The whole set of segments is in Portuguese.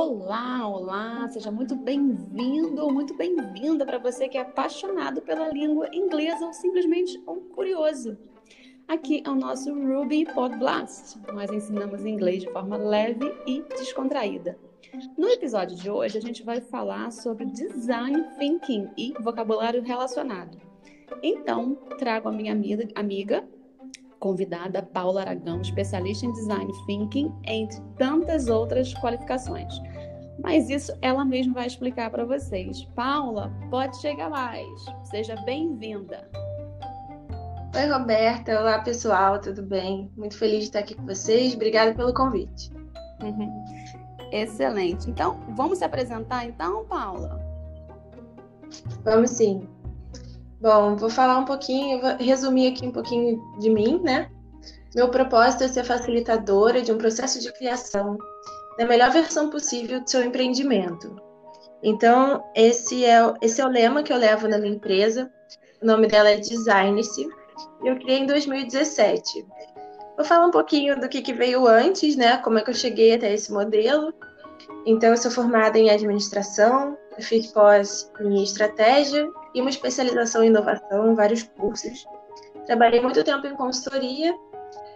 Olá, olá, seja muito bem-vindo ou muito bem-vinda para você que é apaixonado pela língua inglesa ou simplesmente um curioso. Aqui é o nosso Ruby Pod Blast. Nós ensinamos inglês de forma leve e descontraída. No episódio de hoje, a gente vai falar sobre design thinking e vocabulário relacionado. Então, trago a minha amiga, amiga convidada Paula Aragão, especialista em design thinking, entre tantas outras qualificações. Mas isso ela mesma vai explicar para vocês. Paula, pode chegar mais. Seja bem-vinda. Oi, Roberta. Olá, pessoal. Tudo bem? Muito feliz de estar aqui com vocês. Obrigada pelo convite. Uhum. Excelente. Então, vamos se apresentar então, Paula? Vamos sim. Bom, vou falar um pouquinho, vou resumir aqui um pouquinho de mim, né? Meu propósito é ser facilitadora de um processo de criação da melhor versão possível do seu empreendimento. Então, esse é, esse é o lema que eu levo na minha empresa. O nome dela é Design-se eu criei em 2017. Vou falar um pouquinho do que, que veio antes, né? Como é que eu cheguei até esse modelo. Então, eu sou formada em administração, fiz pós em estratégia e uma especialização em inovação, vários cursos. Trabalhei muito tempo em consultoria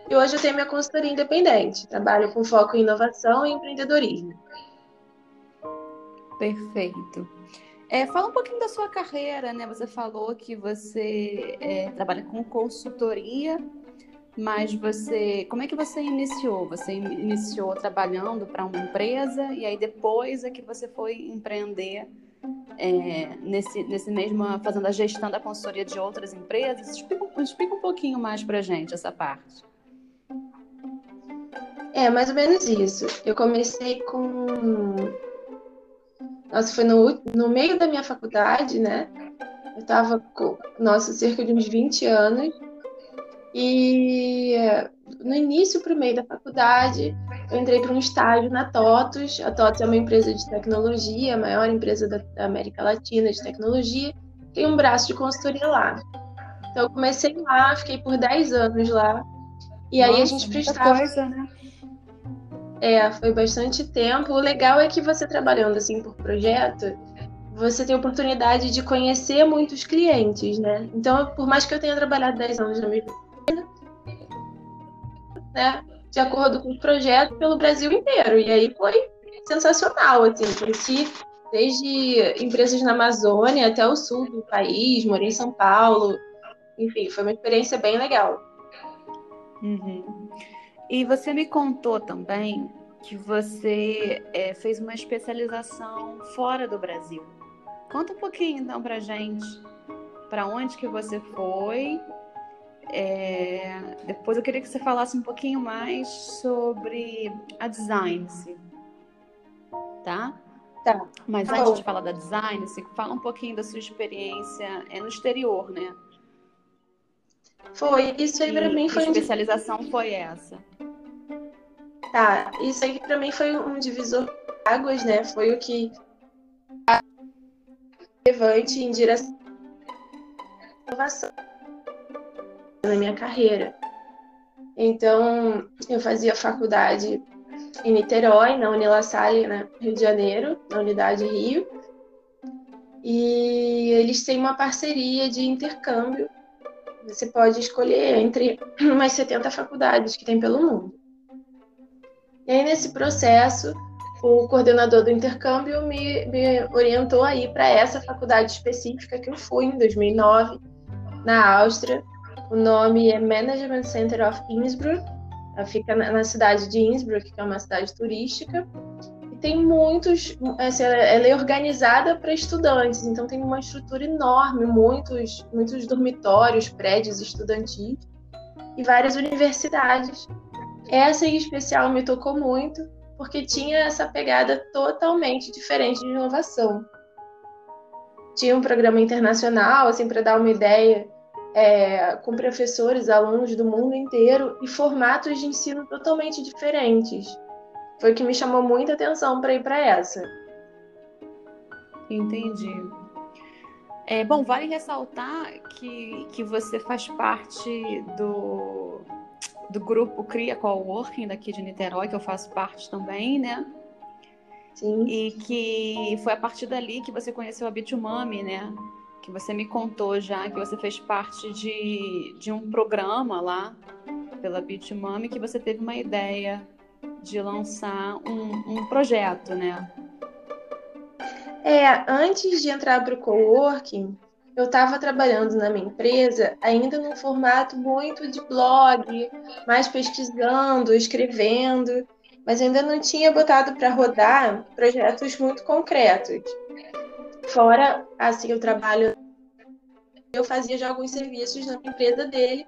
e hoje eu tenho minha consultoria independente. Trabalho com foco em inovação e empreendedorismo. Perfeito. É, fala um pouquinho da sua carreira, né? Você falou que você é, trabalha com consultoria, mas você, como é que você iniciou? Você iniciou trabalhando para uma empresa e aí depois é que você foi empreender é, nesse, nesse mesmo, fazendo a gestão da consultoria de outras empresas. Explica, explica um pouquinho mais para gente essa parte. É, mais ou menos isso. Eu comecei com. Nossa, foi no, no meio da minha faculdade, né? Eu estava com, nossa, cerca de uns 20 anos. E no início para o meio da faculdade, eu entrei para um estágio na TOTUS. A TOTUS é uma empresa de tecnologia, a maior empresa da, da América Latina de tecnologia. Tem um braço de consultoria lá. Então, eu comecei lá, fiquei por 10 anos lá. E Nossa, aí a gente prestava. Coisa, né? É, foi bastante tempo. O legal é que você trabalhando assim por projeto, você tem oportunidade de conhecer muitos clientes, né? Então, por mais que eu tenha trabalhado 10 anos na mesma né, de acordo com o projeto, pelo Brasil inteiro. E aí foi sensacional, assim, conheci desde empresas na Amazônia até o sul do país, morei em São Paulo, enfim, foi uma experiência bem legal. Uhum. E você me contou também que você é, fez uma especialização fora do Brasil. Conta um pouquinho então pra gente, para onde que você foi é, depois eu queria que você falasse um pouquinho mais sobre a design, tá? Tá. Mas tá antes de falar da design, fala um pouquinho da sua experiência é, no exterior, né? Foi, isso aí para mim foi. Que especialização um... foi essa? Tá, isso aí para mim foi um divisor de águas, né? Foi o que relevante em direção à inovação na minha carreira. Então, eu fazia faculdade em Niterói, na Unila Salle, né, Rio de Janeiro, na Unidade Rio. E eles têm uma parceria de intercâmbio. Você pode escolher entre umas 70 faculdades que tem pelo mundo. E aí, nesse processo, o coordenador do intercâmbio me, me orientou a ir para essa faculdade específica que eu fui em 2009, na Áustria, o nome é Management Center of Innsbruck. Fica na cidade de Innsbruck, que é uma cidade turística. Tem muitos. Assim, ela é organizada para estudantes, então tem uma estrutura enorme, muitos, muitos dormitórios, prédios estudantis e várias universidades. Essa em especial me tocou muito, porque tinha essa pegada totalmente diferente de inovação. Tinha um programa internacional, assim, para dar uma ideia, é, com professores, alunos do mundo inteiro e formatos de ensino totalmente diferentes. Foi o que me chamou muita atenção para ir para essa. Entendi. É, bom, vale ressaltar que, que você faz parte do, do grupo Cria Coworking daqui de Niterói, que eu faço parte também, né? Sim. E que foi a partir dali que você conheceu a Bitumami, né? Que você me contou já que você fez parte de, de um programa lá pela Bitumami que você teve uma ideia de lançar um, um projeto, né? É, antes de entrar para o coworking, eu estava trabalhando na minha empresa ainda num formato muito de blog, mais pesquisando, escrevendo, mas ainda não tinha botado para rodar projetos muito concretos. Fora, assim, o trabalho, eu fazia já alguns serviços na empresa dele,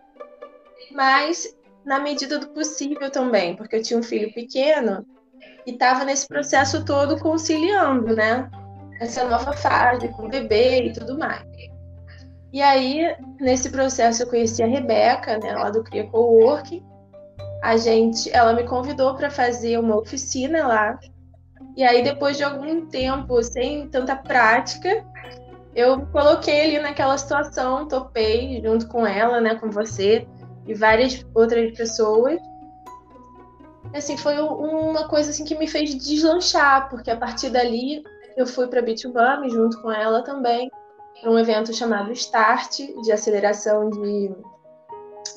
mas na medida do possível também, porque eu tinha um filho pequeno e estava nesse processo todo conciliando, né? Essa nova fase com o bebê e tudo mais. E aí, nesse processo, eu conheci a Rebeca, né, lá do Cria Coworking. A gente, ela me convidou para fazer uma oficina lá. E aí, depois de algum tempo, sem tanta prática, eu coloquei ali naquela situação, topei junto com ela, né, com você e várias outras pessoas. Assim, foi uma coisa assim que me fez deslanchar, porque a partir dali eu fui para Bitubami junto com ela também para um evento chamado Start, de aceleração de,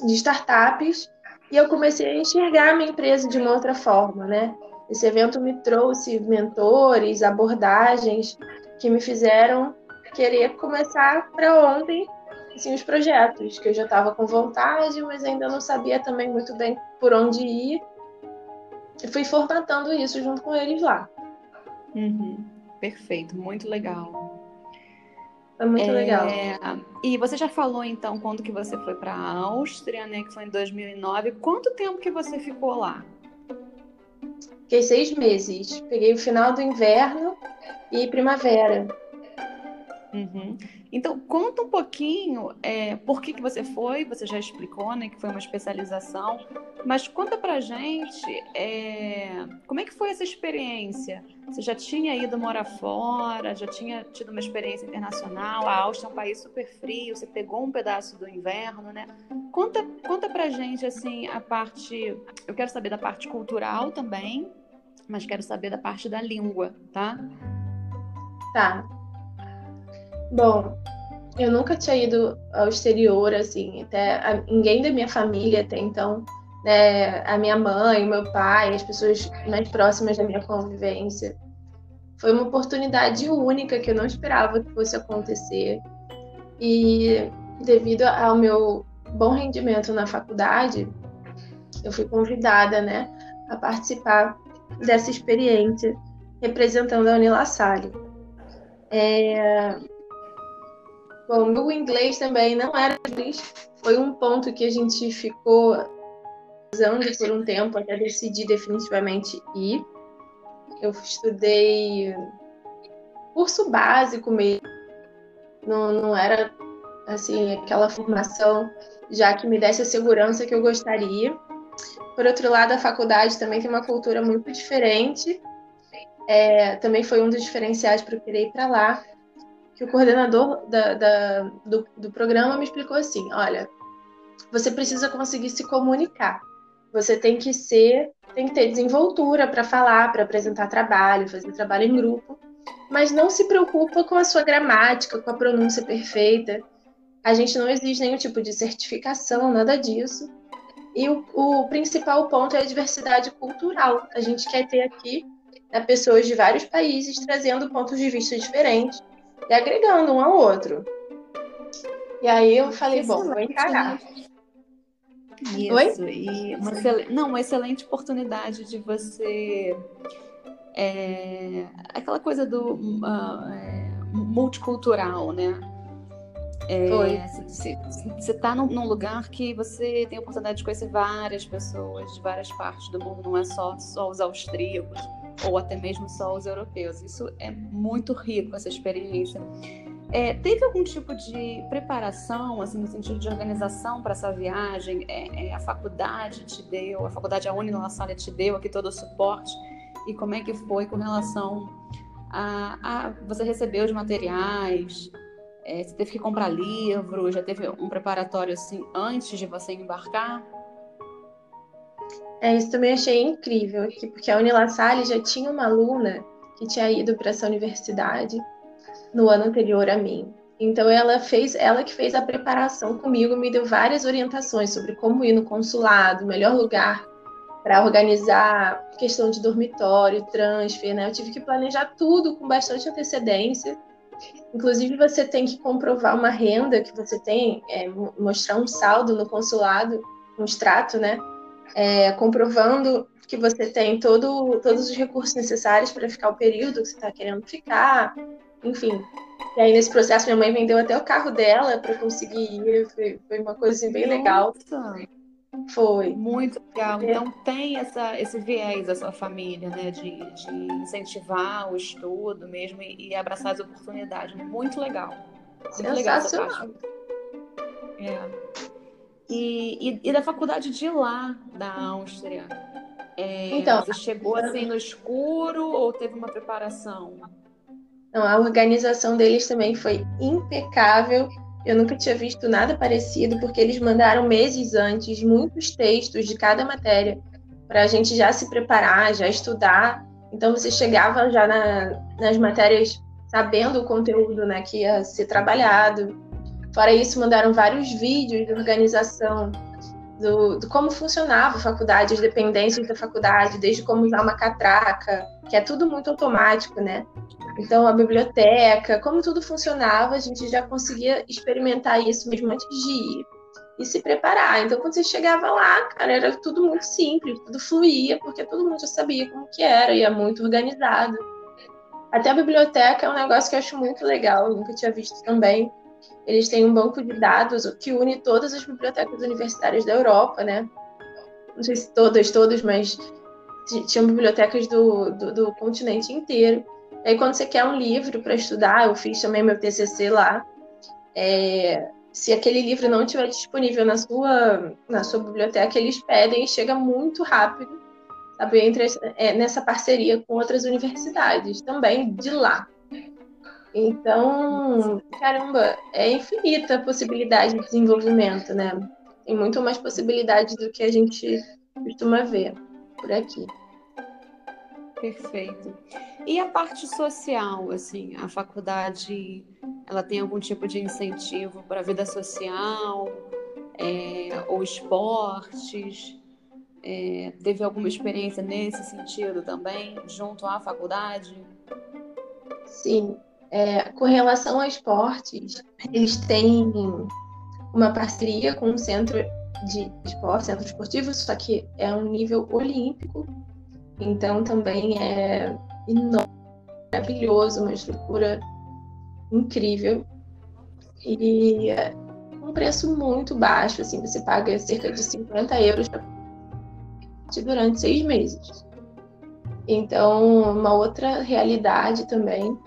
de startups, e eu comecei a enxergar a minha empresa de uma outra forma, né? Esse evento me trouxe mentores, abordagens que me fizeram querer começar para ontem assim, os projetos, que eu já estava com vontade, mas ainda não sabia também muito bem por onde ir. E fui formatando isso junto com eles lá. Uhum. Perfeito, muito legal. Foi muito é... legal. E você já falou então quando que você foi para a Áustria, né? Que foi em 2009. Quanto tempo que você ficou lá? Fiquei seis meses. Peguei o final do inverno e primavera. Uhum. Então, conta um pouquinho é, por que, que você foi, você já explicou, né, que foi uma especialização, mas conta pra gente é, como é que foi essa experiência? Você já tinha ido morar fora, já tinha tido uma experiência internacional, a Áustria é um país super frio, você pegou um pedaço do inverno, né? Conta, conta pra gente, assim, a parte, eu quero saber da parte cultural também, mas quero saber da parte da língua, tá? Tá. Bom, eu nunca tinha ido ao exterior, assim, até a, ninguém da minha família até então, né, a minha mãe, meu pai, as pessoas mais próximas da minha convivência. Foi uma oportunidade única que eu não esperava que fosse acontecer. E devido ao meu bom rendimento na faculdade, eu fui convidada, né, a participar dessa experiência representando a Unilassalle. É, Bom, meu inglês também não era inglês. Foi um ponto que a gente ficou usando por um tempo até decidir definitivamente ir. Eu estudei curso básico mesmo. Não, não era assim aquela formação já que me desse a segurança que eu gostaria. Por outro lado, a faculdade também tem uma cultura muito diferente. É, também foi um dos diferenciais para eu querer ir para lá que o coordenador da, da, do, do programa me explicou assim: olha, você precisa conseguir se comunicar. Você tem que ser, tem que ter desenvoltura para falar, para apresentar trabalho, fazer trabalho em grupo, mas não se preocupa com a sua gramática, com a pronúncia perfeita. A gente não exige nenhum tipo de certificação, nada disso. E o, o principal ponto é a diversidade cultural. A gente quer ter aqui né, pessoas de vários países trazendo pontos de vista diferentes e agregando um ao outro. E aí eu falei, bom, vou encarar. Isso, Oi? e uma excelente, não, uma excelente oportunidade de você. É, aquela coisa do uh, é, multicultural, né? Você é, está num, num, lugar que você tem a oportunidade de conhecer várias pessoas de várias partes do mundo, não é só, só os austríacos ou até mesmo só os europeus. Isso é muito rico, essa experiência. É, teve algum tipo de preparação, assim, no sentido de organização para essa viagem? É, é, a faculdade te deu, a faculdade, a Salle te deu aqui todo o suporte? E como é que foi com relação a, a você recebeu os materiais? É, você teve que comprar livro? Já teve um preparatório assim antes de você embarcar? É, isso também achei incrível porque a Unilassalle já tinha uma aluna que tinha ido para essa universidade no ano anterior a mim. Então ela fez, ela que fez a preparação comigo, me deu várias orientações sobre como ir no consulado, melhor lugar para organizar questão de dormitório, transfer, né? Eu tive que planejar tudo com bastante antecedência. Inclusive você tem que comprovar uma renda que você tem, é, mostrar um saldo no consulado, um extrato, né? É, comprovando que você tem todo, todos os recursos necessários para ficar o período que você está querendo ficar, enfim. E aí, nesse processo, minha mãe vendeu até o carro dela para conseguir ir. Foi, foi uma coisa assim, bem legal. Foi. Muito legal. É. Então, tem essa, esse viés da sua família, né? De, de incentivar o estudo mesmo e, e abraçar as oportunidades. Muito legal. Muito legal essa parte. É. E, e, e, da faculdade de lá, da Áustria? É, então, você chegou assim no escuro ou teve uma preparação? Não, a organização deles também foi impecável. Eu nunca tinha visto nada parecido, porque eles mandaram meses antes muitos textos de cada matéria para a gente já se preparar, já estudar. Então você chegava já na, nas matérias sabendo o conteúdo né, que ia ser trabalhado. Fora isso, mandaram vários vídeos de organização do, do, como funcionava a faculdade, as dependências da faculdade, desde como usar uma catraca, que é tudo muito automático, né? Então, a biblioteca, como tudo funcionava, a gente já conseguia experimentar isso mesmo antes de ir e se preparar. Então, quando você chegava lá, cara, era tudo muito simples, tudo fluía, porque todo mundo já sabia como que era e é muito organizado. Até a biblioteca é um negócio que eu acho muito legal, nunca tinha visto também. Eles têm um banco de dados que une todas as bibliotecas universitárias da Europa, né? Não sei se todas, todas, mas tinham bibliotecas do, do, do continente inteiro. Aí, quando você quer um livro para estudar, eu fiz também meu TCC lá. É, se aquele livro não estiver disponível na sua, na sua biblioteca, eles pedem e chega muito rápido, sabe? Entre, é, nessa parceria com outras universidades também de lá. Então, caramba, é infinita a possibilidade de desenvolvimento, né? Tem muito mais possibilidades do que a gente costuma ver por aqui. Perfeito. E a parte social, assim, a faculdade, ela tem algum tipo de incentivo para a vida social, é, ou esportes? É, teve alguma experiência nesse sentido também, junto à faculdade? Sim, é, com relação a esportes, eles têm uma parceria com um centro de esporte, centro esportivo, só que é um nível olímpico, então também é enorme, maravilhoso, uma estrutura incrível e um preço muito baixo, assim, você paga cerca de 50 euros durante seis meses. Então, uma outra realidade também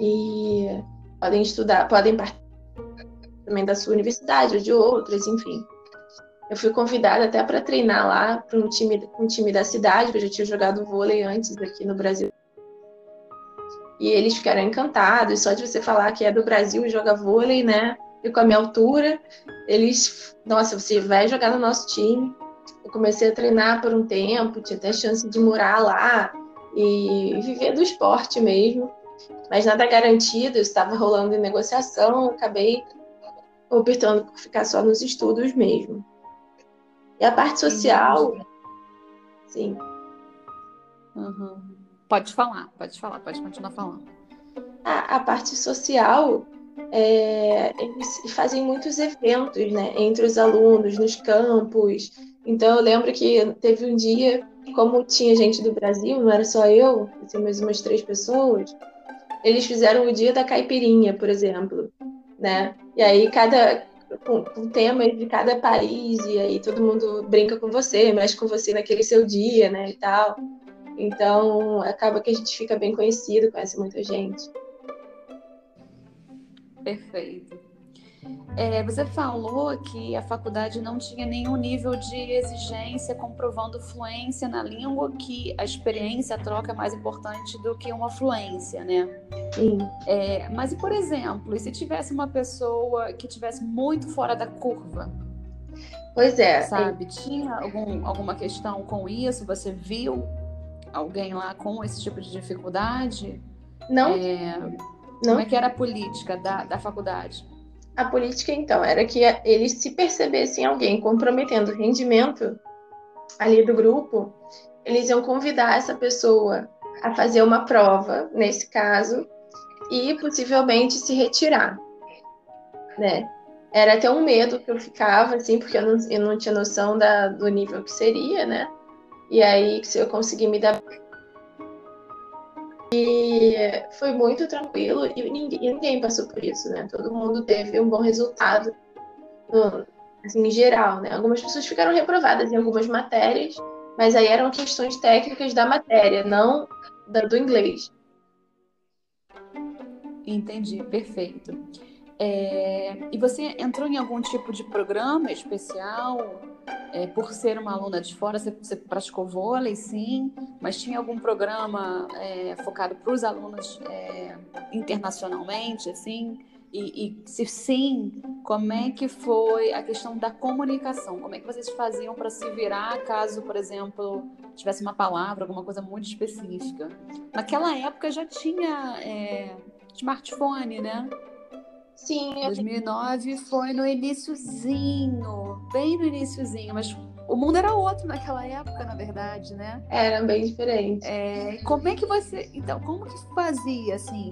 e podem estudar, podem participar também da sua universidade ou de outras, enfim. Eu fui convidada até para treinar lá para um time, um time da cidade, que eu já tinha jogado vôlei antes aqui no Brasil. E eles ficaram encantados, só de você falar que é do Brasil e joga vôlei, né? E com a minha altura, eles, nossa, você vai jogar no nosso time. Eu comecei a treinar por um tempo, tinha até chance de morar lá e viver do esporte mesmo mas nada garantido, estava rolando em negociação, acabei optando por ficar só nos estudos mesmo. E a parte social, sim. Uhum. Pode falar, pode falar, pode continuar falando. A, a parte social, é, eles fazem muitos eventos né, entre os alunos, nos campos. Então, eu lembro que teve um dia, como tinha gente do Brasil, não era só eu, tinha mais umas três pessoas, eles fizeram o dia da caipirinha, por exemplo, né? E aí cada com, com temas de cada país e aí todo mundo brinca com você, mexe com você naquele seu dia, né, e tal. Então, acaba que a gente fica bem conhecido, conhece muita gente. Perfeito. É, você falou que a faculdade não tinha nenhum nível de exigência comprovando fluência na língua, que a experiência, a troca é mais importante do que uma fluência, né? Sim. É, mas, por exemplo, e se tivesse uma pessoa que tivesse muito fora da curva? Pois é. Sabe? Tinha algum, alguma questão com isso? Você viu alguém lá com esse tipo de dificuldade? Não. É, não. Como é que era a política da, da faculdade? A política, então, era que eles se percebessem alguém comprometendo o rendimento ali do grupo, eles iam convidar essa pessoa a fazer uma prova, nesse caso, e possivelmente se retirar, né? Era até um medo que eu ficava, assim, porque eu não, eu não tinha noção da, do nível que seria, né? E aí, se eu conseguir me dar. E foi muito tranquilo e ninguém, ninguém passou por isso, né? Todo mundo teve um bom resultado, assim, em geral, né? Algumas pessoas ficaram reprovadas em algumas matérias, mas aí eram questões técnicas da matéria, não da, do inglês. Entendi, perfeito. É, e você entrou em algum tipo de programa especial? É, por ser uma aluna de fora, você, você, praticou vôlei, sim, mas tinha algum programa é, focado para os alunos é, internacionalmente, assim? E, e, se sim, como é que foi a questão da comunicação? Como é que vocês faziam para se virar caso, por exemplo, tivesse uma palavra, alguma coisa muito específica? Naquela época já tinha é, smartphone, né? Sim. 2009 foi no iníciozinho, bem no iníciozinho, mas o mundo era outro naquela época, na verdade, né? Era bem diferente. É, como é que você, então, como que fazia assim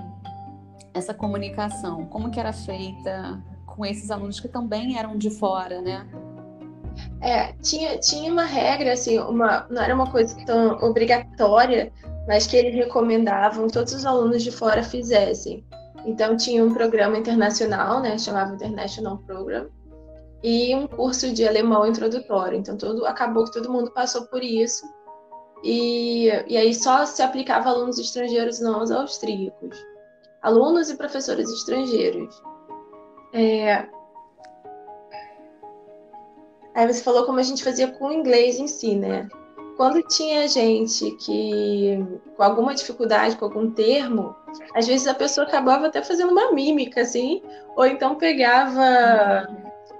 essa comunicação? Como que era feita com esses alunos que também eram de fora, né? É, tinha, tinha uma regra, assim, uma, não era uma coisa tão obrigatória, mas que eles recomendavam que todos os alunos de fora fizessem. Então tinha um programa internacional, né, chamava International Program, e um curso de alemão introdutório. Então todo acabou que todo mundo passou por isso. E, e aí só se aplicava a alunos estrangeiros, não aos austríacos. Alunos e professores estrangeiros. É... Aí você falou como a gente fazia com o inglês em si, né? quando tinha gente que com alguma dificuldade com algum termo, às vezes a pessoa acabava até fazendo uma mímica, assim, ou então pegava,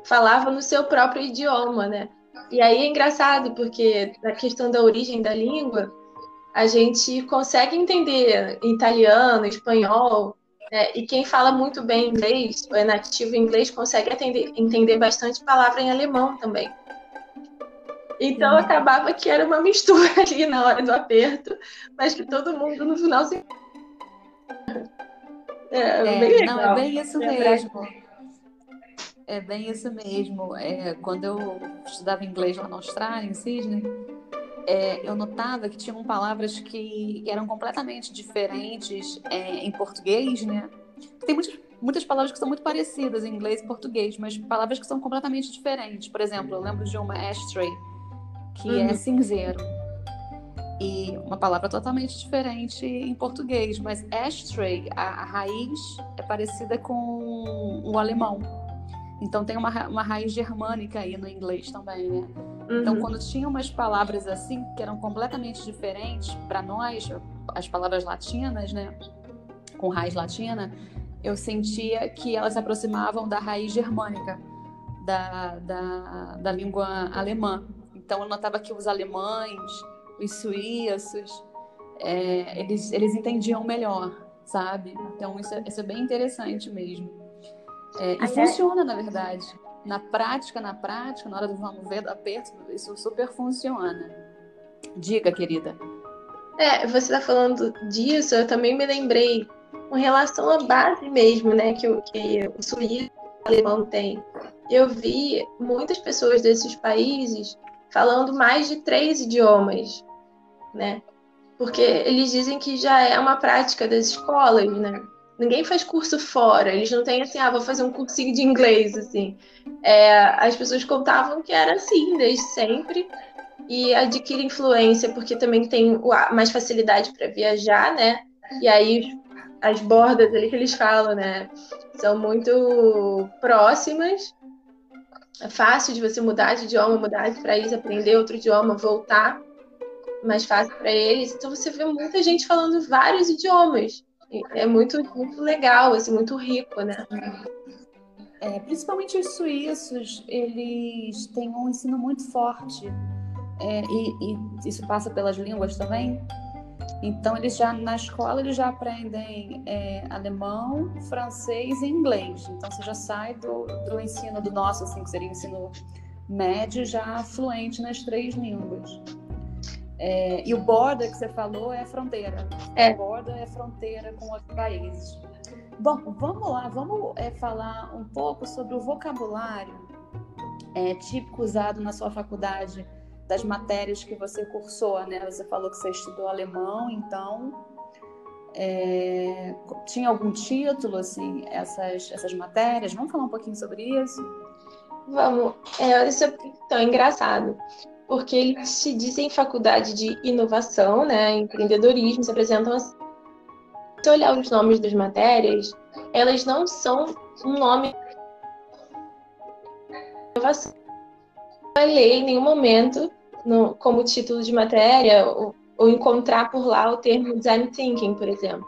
falava no seu próprio idioma, né? E aí é engraçado, porque na questão da origem da língua, a gente consegue entender italiano, espanhol, né? e quem fala muito bem inglês, ou é nativo inglês, consegue atender, entender bastante palavra em alemão também. Então acabava que era uma mistura ali na hora do aperto, mas que todo mundo no final se. É, é bem legal. Não, é bem isso é mesmo. É bem isso mesmo. É, quando eu estudava inglês lá na Austrália, em Sydney, é, eu notava que tinham palavras que eram completamente diferentes é, em português, né? Tem muitas, muitas palavras que são muito parecidas em inglês e português, mas palavras que são completamente diferentes. Por exemplo, eu lembro de uma ashtray, que é uhum. é cinzeiro. E uma palavra totalmente diferente em português, mas ashtray, a, a raiz é parecida com o alemão. Então tem uma, uma raiz germânica aí no inglês também, né? Então, uhum. Então quando tinha umas palavras assim que eram completamente diferentes para nós, as palavras latinas, né? Com raiz latina, eu sentia que elas se aproximavam da raiz germânica da, da, da língua alemã. Então eu notava que os alemães, os suíços, é, eles, eles entendiam melhor, sabe? Então isso é, isso é bem interessante mesmo. É, e funciona, na verdade. Na prática, na prática, na hora do vamos ver do aperto, isso super funciona. Diga, querida. É, você está falando disso, eu também me lembrei com relação à base mesmo, né, que o, que o suíço alemão tem. Eu vi muitas pessoas desses países falando mais de três idiomas, né? Porque eles dizem que já é uma prática das escolas, né? Ninguém faz curso fora, eles não têm assim, ah, vou fazer um cursinho de inglês, assim. É, as pessoas contavam que era assim, desde sempre, e adquire influência porque também tem mais facilidade para viajar, né? E aí as bordas ali que eles falam, né? São muito próximas é fácil de você mudar de idioma, mudar de país, aprender outro idioma, voltar mais fácil para eles. Então você vê muita gente falando vários idiomas. É muito, muito legal, assim, muito rico, né? É, principalmente os suíços, eles têm um ensino muito forte. É, e, e, isso passa pelas línguas também. Então, eles já na escola eles já aprendem é, alemão, francês e inglês. Então, você já sai do, do ensino do nosso, assim, que seria o ensino médio, já fluente nas três línguas. É, e o border que você falou é fronteira. É. O border é fronteira com outros países. Bom, vamos lá, vamos é, falar um pouco sobre o vocabulário é, típico usado na sua faculdade das matérias que você cursou, né? Você falou que você estudou alemão, então é, tinha algum título assim essas essas matérias? Vamos falar um pouquinho sobre isso? Vamos. É, isso é tão engraçado, porque eles se dizem faculdade de inovação, né? Empreendedorismo, se apresentam assim. Se olhar os nomes das matérias, elas não são um nome inovação. Não ler em nenhum momento no, como título de matéria ou, ou, encontrar por lá o termo design thinking, por exemplo,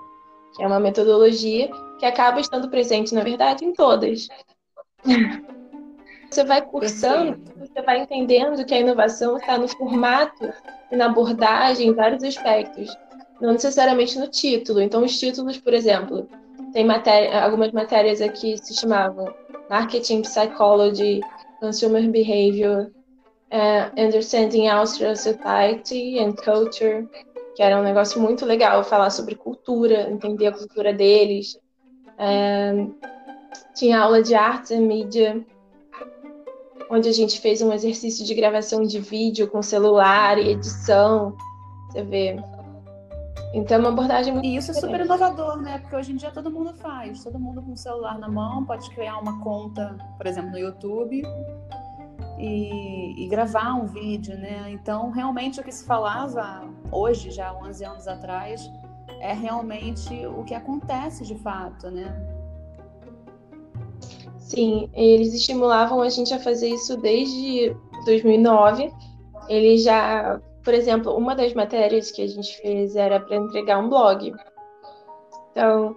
que é uma metodologia que acaba estando presente, na verdade, em todas. Você vai cursando, você vai entendendo que a inovação está no formato e na abordagem em vários aspectos, não necessariamente no título. Então, os títulos, por exemplo, tem matéria, algumas matérias aqui se chamavam Marketing Psychology, Consumer Behavior, uh, Understanding Austrian Society and Culture, que era um negócio muito legal, falar sobre cultura, entender a cultura deles. Uh, tinha aula de artes e mídia, onde a gente fez um exercício de gravação de vídeo com celular e edição. Você vê. Então, é uma abordagem muito. E isso é super inovador, né? Porque hoje em dia todo mundo faz. Todo mundo com o celular na mão pode criar uma conta, por exemplo, no YouTube e, e, gravar um vídeo, né? Então, realmente o que se falava hoje, já 11 anos atrás, é realmente o que acontece de fato, né? Sim, eles estimulavam a gente a fazer isso desde 2009. Eles já, por exemplo, uma das matérias que a gente fez era para entregar um blog. Então,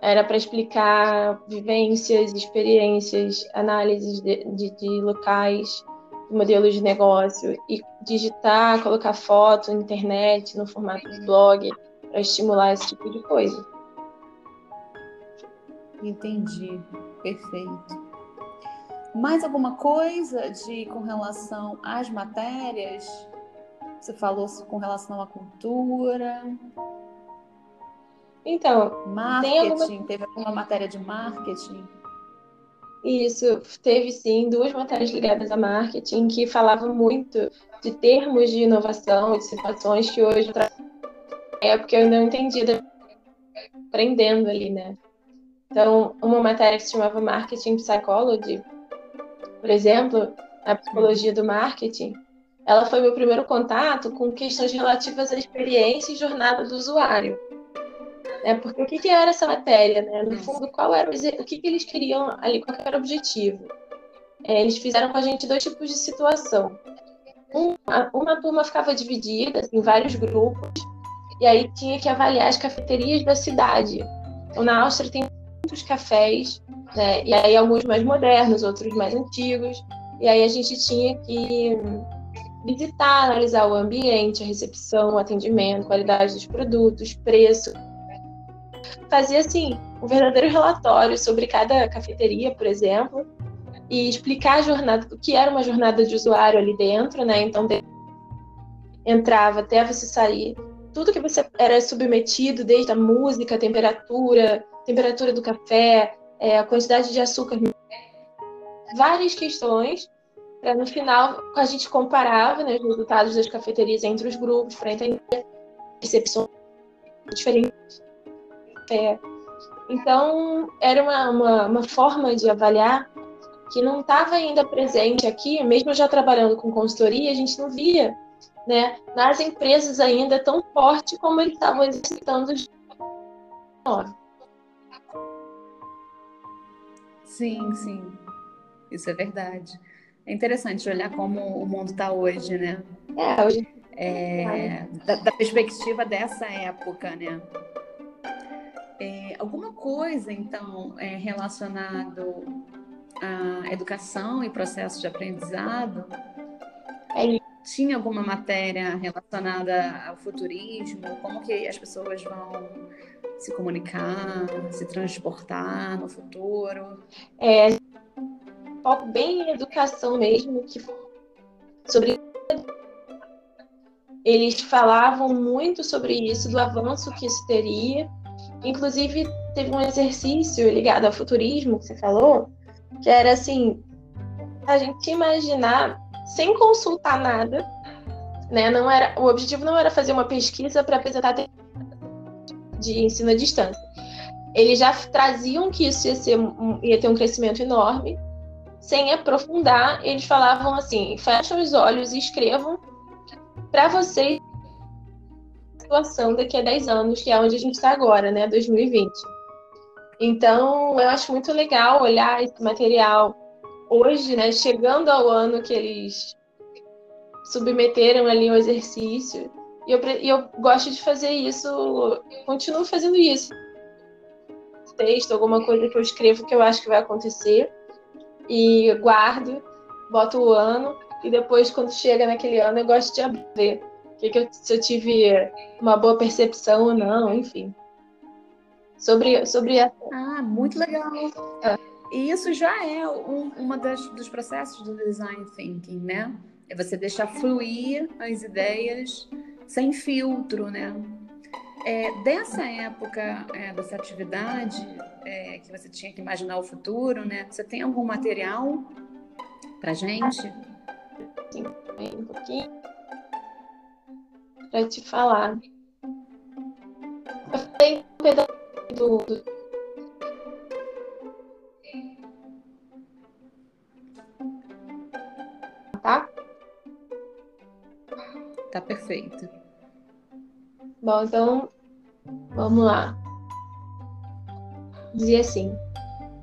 era para explicar vivências, experiências, análises de, de, de locais, modelos de negócio e digitar, colocar foto na internet, no formato de blog, para estimular esse tipo de coisa. Entendi, perfeito. Mais alguma coisa de com relação às matérias? Você falou com relação à cultura. Então, marketing, alguma... teve alguma matéria de marketing? Isso, teve sim duas matérias ligadas a marketing que falavam muito de termos de inovação, de situações que hoje é época eu não entendia aprendendo ali, né? Então, uma matéria que se chamava Marketing Psychology, por exemplo, a psicologia do marketing, ela foi meu primeiro contato com questões relativas à experiência e jornada do usuário. Né? Porque o que, que era essa matéria? Né? No fundo, qual era o que, que eles queriam ali, qual era o objetivo? É, eles fizeram com a gente dois tipos de situação. Um, uma turma ficava dividida em vários grupos, e aí tinha que avaliar as cafeterias da cidade. Então, na Áustria tem muitos cafés, né? e aí alguns mais modernos, outros mais antigos, e aí a gente tinha que visitar, analisar o ambiente, a recepção, o atendimento, qualidade dos produtos, preço, fazia assim um verdadeiro relatório sobre cada cafeteria, por exemplo, e explicar a jornada, o que era uma jornada de usuário ali dentro, né? Então entrava até você sair, tudo que você era submetido, desde a música, a temperatura, temperatura do café, é, a quantidade de açúcar, várias questões no final a gente comparava né, os resultados das cafeterias entre os grupos para entender percepções diferentes é, então, era uma, uma, uma, forma de avaliar que não estava ainda presente aqui, mesmo já trabalhando com consultoria, a gente não via né, nas empresas ainda tão forte como eles estavam exercitando. Sim, sim, isso é verdade. É interessante olhar como o mundo está hoje, né? É, hoje. É, da, da perspectiva dessa época, né? É, alguma coisa, então, é, relacionado à educação e processo de aprendizado? É, tinha alguma matéria relacionada ao futurismo? Como que as pessoas vão se comunicar, se transportar no futuro? É, foco bem em educação mesmo, que sobre eles falavam muito sobre isso, do avanço que isso teria. Inclusive, teve um exercício ligado ao futurismo que você falou, que era assim, a gente imaginar sem consultar nada, né? Não era, o objetivo não era fazer uma pesquisa para apresentar de ensino à distância. Eles já traziam que isso ia, ser, ia ter um crescimento enorme, sem aprofundar, eles falavam assim: fechem os olhos e escrevam para vocês a situação daqui a 10 anos, que é onde a gente está agora, né? 2020. Então, eu acho muito legal olhar esse material hoje, né, chegando ao ano que eles submeteram ali o exercício, e eu, e eu gosto de fazer isso, continuo fazendo isso. Texto, alguma coisa que eu escrevo que eu acho que vai acontecer, e guardo, boto o ano, e depois, quando chega naquele ano, eu gosto de que que eu, se eu tive uma boa percepção ou não, enfim. Sobre, sobre essa... Ah, muito legal. É. E isso já é um uma das, dos processos do design thinking, né? É você deixar fluir as ideias sem filtro, né? É, dessa época, é, dessa atividade é, que você tinha que imaginar o futuro, né? Você tem algum material para gente? Sim, um pouquinho para te falar. Eu falei um pedaço do, do tá? Tá perfeito. Bom, então vamos lá. Dizia assim: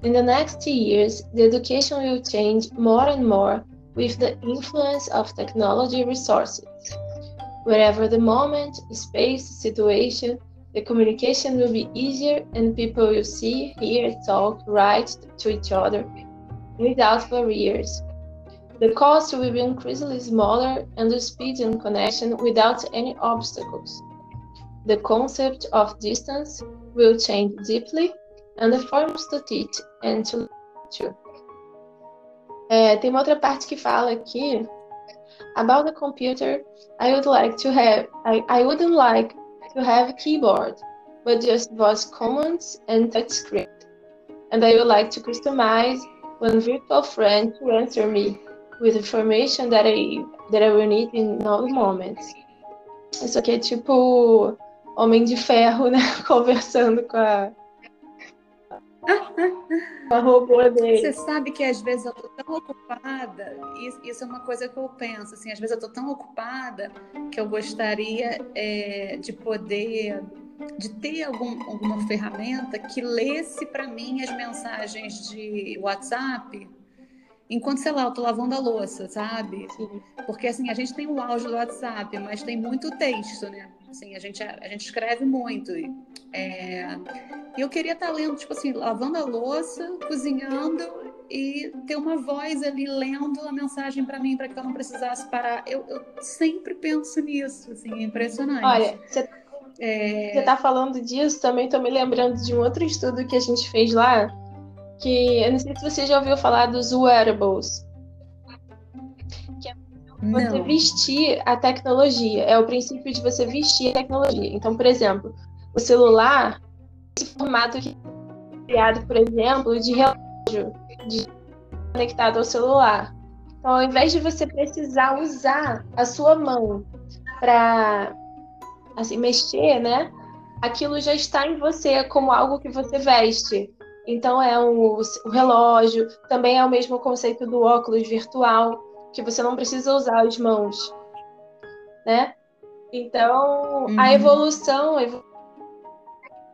In the next years, the education will change more and more with the influence of technology resources. Wherever the moment, space, situation, the communication will be easier and people will see, hear, talk, write to each other without barriers. The cost will be increasingly smaller and the speed and connection without any obstacles. The concept of distance will change deeply and the forms to teach and to teach. É, tem uma outra parte que fala aqui about the computer. I would like to have I, I wouldn't like to have a keyboard, but just voice commands and touch screen. And I would like to customize one virtual friend to answer me with information that I that I will need in all moments. Isso aqui é tipo Homem de Ferro, né? Conversando com a, a robô dele. Você sabe que às vezes eu tô tão ocupada, isso é uma coisa que eu penso, assim, às vezes eu tô tão ocupada que eu gostaria é, de poder de ter algum, alguma ferramenta que lesse para mim as mensagens de WhatsApp enquanto, sei lá, eu tô lavando a louça, sabe? Sim. Porque, assim, a gente tem o áudio do WhatsApp, mas tem muito texto, né? Assim, a gente, a, gente escreve muito. E é, eu queria estar tá lendo, tipo assim, lavando a louça, cozinhando e ter uma voz ali lendo a mensagem para mim, para que eu não precisasse parar. Eu, eu, sempre penso nisso, assim, é impressionante. Olha, você é... está falando disso, também estou me lembrando de um outro estudo que a gente fez lá, que eu não sei se você já ouviu falar dos wearables. Que é você não. vestir a tecnologia. É o princípio de você vestir a tecnologia. Então, por exemplo, o celular, esse formato que é criado, por exemplo, de relógio de conectado ao celular. Então, ao invés de você precisar usar a sua mão para assim mexer, né? Aquilo já está em você como algo que você veste. Então é o, o relógio, também é o mesmo conceito do óculos virtual, que você não precisa usar as mãos, né? Então uhum. a evolução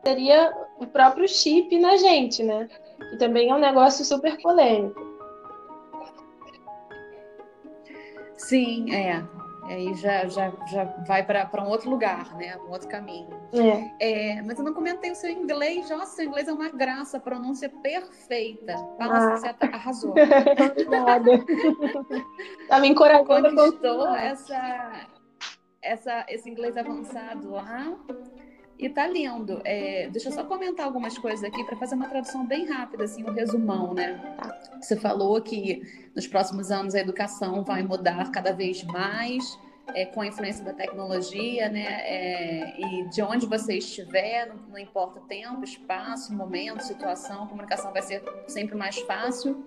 seria o próprio chip na gente, né? Que também é um negócio super polêmico. Sim, é. Aí já, já, já vai para um outro lugar, né? Um outro caminho. É. É, mas eu não comentei o seu inglês. Nossa, seu inglês é uma graça, pronúncia perfeita. Fala, ah. você arrasou. Obrigada. tá me encorajando. Conquistou essa, essa, esse inglês avançado lá. E tá lindo. É, deixa eu só comentar algumas coisas aqui para fazer uma tradução bem rápida, assim, um resumão, né? Tá. Você falou que nos próximos anos a educação vai mudar cada vez mais. É, com a influência da tecnologia, né? É, e de onde você estiver, não, não, importa tempo, espaço, momento, situação, a comunicação vai ser sempre mais fácil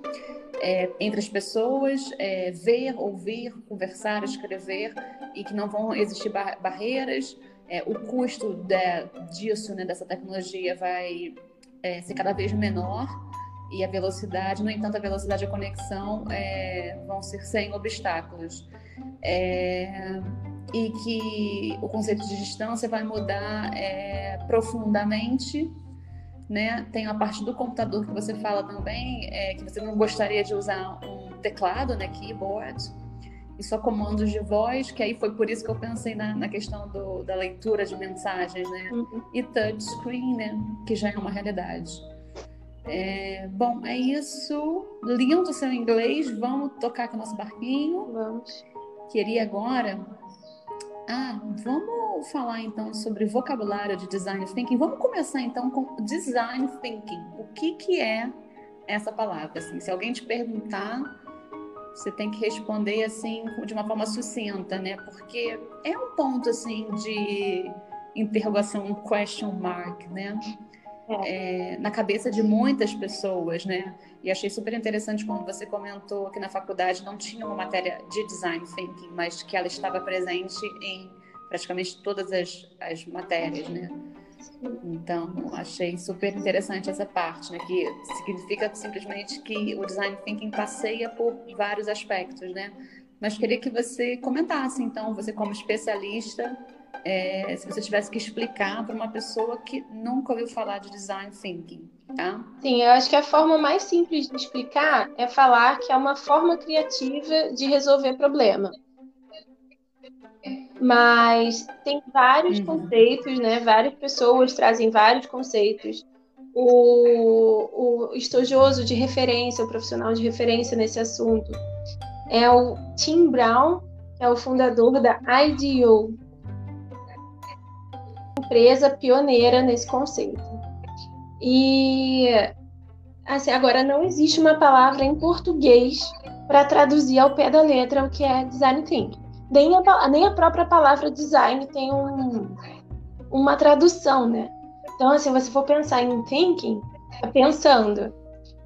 é, entre as pessoas, é, ver, ouvir, conversar, escrever, e que não vão existir bar barreiras é, o custo de, disso, né, dessa tecnologia, vai é, ser cada vez menor e a velocidade, no entanto, a velocidade e a conexão é, vão ser sem obstáculos. É, e que o conceito de distância vai mudar é, profundamente. Né? Tem a parte do computador que você fala também, é, que você não gostaria de usar um teclado, né, keyboard, e só comandos de voz, que aí foi por isso que eu pensei na, na questão do, da leitura de mensagens, né? Uhum. E touchscreen, né? Que já é uma realidade. É, bom, é isso. Lindo o seu inglês. Vamos tocar com o nosso barquinho. Vamos. Queria agora. Ah, vamos falar então sobre vocabulário de design thinking. Vamos começar então com design thinking. O que, que é essa palavra? Assim, se alguém te perguntar você tem que responder assim de uma forma sucinta, né? Porque é um ponto assim de interrogação, um question mark, né? É. É, na cabeça de muitas pessoas, né? E achei super interessante quando você comentou que na faculdade não tinha uma matéria de design thinking, mas que ela estava presente em praticamente todas as, as matérias, né? Então, achei super interessante essa parte, né? Que significa simplesmente que o design thinking passeia por vários aspectos, né? Mas queria que você comentasse, então, você como especialista, é, se você tivesse que explicar para uma pessoa que nunca ouviu falar de design thinking, tá? Sim, eu acho que a forma mais simples de explicar é falar que é uma forma criativa de resolver problema mas tem vários uhum. conceitos, né? Várias pessoas trazem vários conceitos. O, o estudioso de referência, o profissional de referência nesse assunto é o Tim Brown, que é o fundador da IDEO, empresa pioneira nesse conceito. E assim, agora não existe uma palavra em português para traduzir ao pé da letra o que é design thinking nem a, nem a própria palavra design tem um, uma tradução, né? Então, assim, se você for pensar em thinking, é pensando.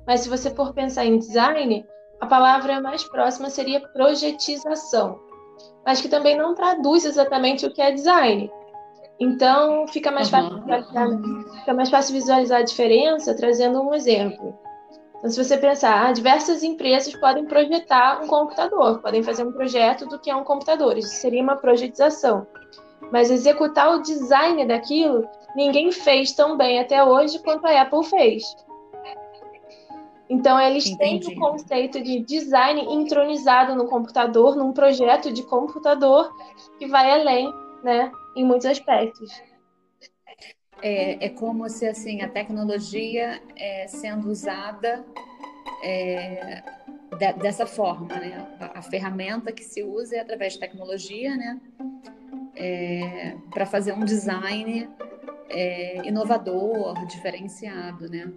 Mas se você for pensar em design, a palavra mais próxima seria projetização. Mas que também não traduz exatamente o que é design. Então, fica mais, uhum. fácil, fica mais fácil visualizar a diferença trazendo um exemplo. Então, se você pensar, ah, diversas empresas podem projetar um computador, podem fazer um projeto do que é um computador, isso seria uma projetização. Mas executar o design daquilo, ninguém fez tão bem até hoje quanto a Apple fez. Então, eles Entendi. têm o conceito de design entronizado no computador, num projeto de computador que vai além, né, em muitos aspectos é, é como se assim a tecnologia é, sendo usada é, de, dessa forma, né? A, a, ferramenta que se usa é através de tecnologia, né? É, para fazer um design é, inovador, diferenciado, né?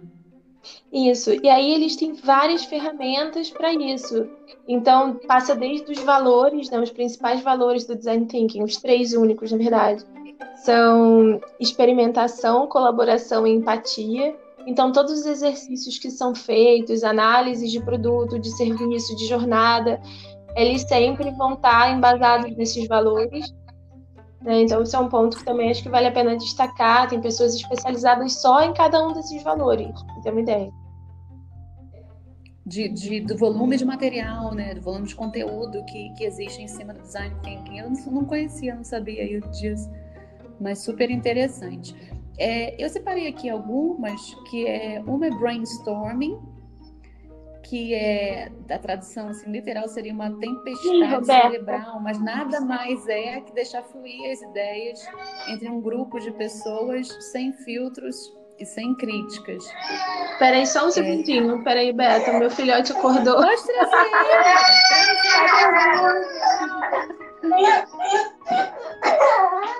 Isso. E aí eles têm várias ferramentas para isso. Então, passa desde os valores, né, os principais valores do design thinking, os três únicos, na verdade são experimentação, colaboração e empatia. Então, todos os exercícios que são feitos, análise de produto, de serviço, de jornada, eles sempre vão estar embasados nesses valores. Né? Então, isso é um ponto que também acho que vale a pena destacar. Tem pessoas especializadas só em cada um desses valores, para ter uma ideia. De, de, do volume de material, né? do volume de conteúdo que, que existe em cima do design thinking. Eu não, não conhecia, não sabia disso mas super interessante. É, eu separei aqui algumas, que é uma é brainstorming, que é da tradução assim, literal seria uma tempestade cerebral, mas nada mais é que deixar fluir as ideias entre um grupo de pessoas sem filtros e sem críticas. Peraí, só um é. segundinho. Peraí, Beto, meu filhote acordou. Pode trazer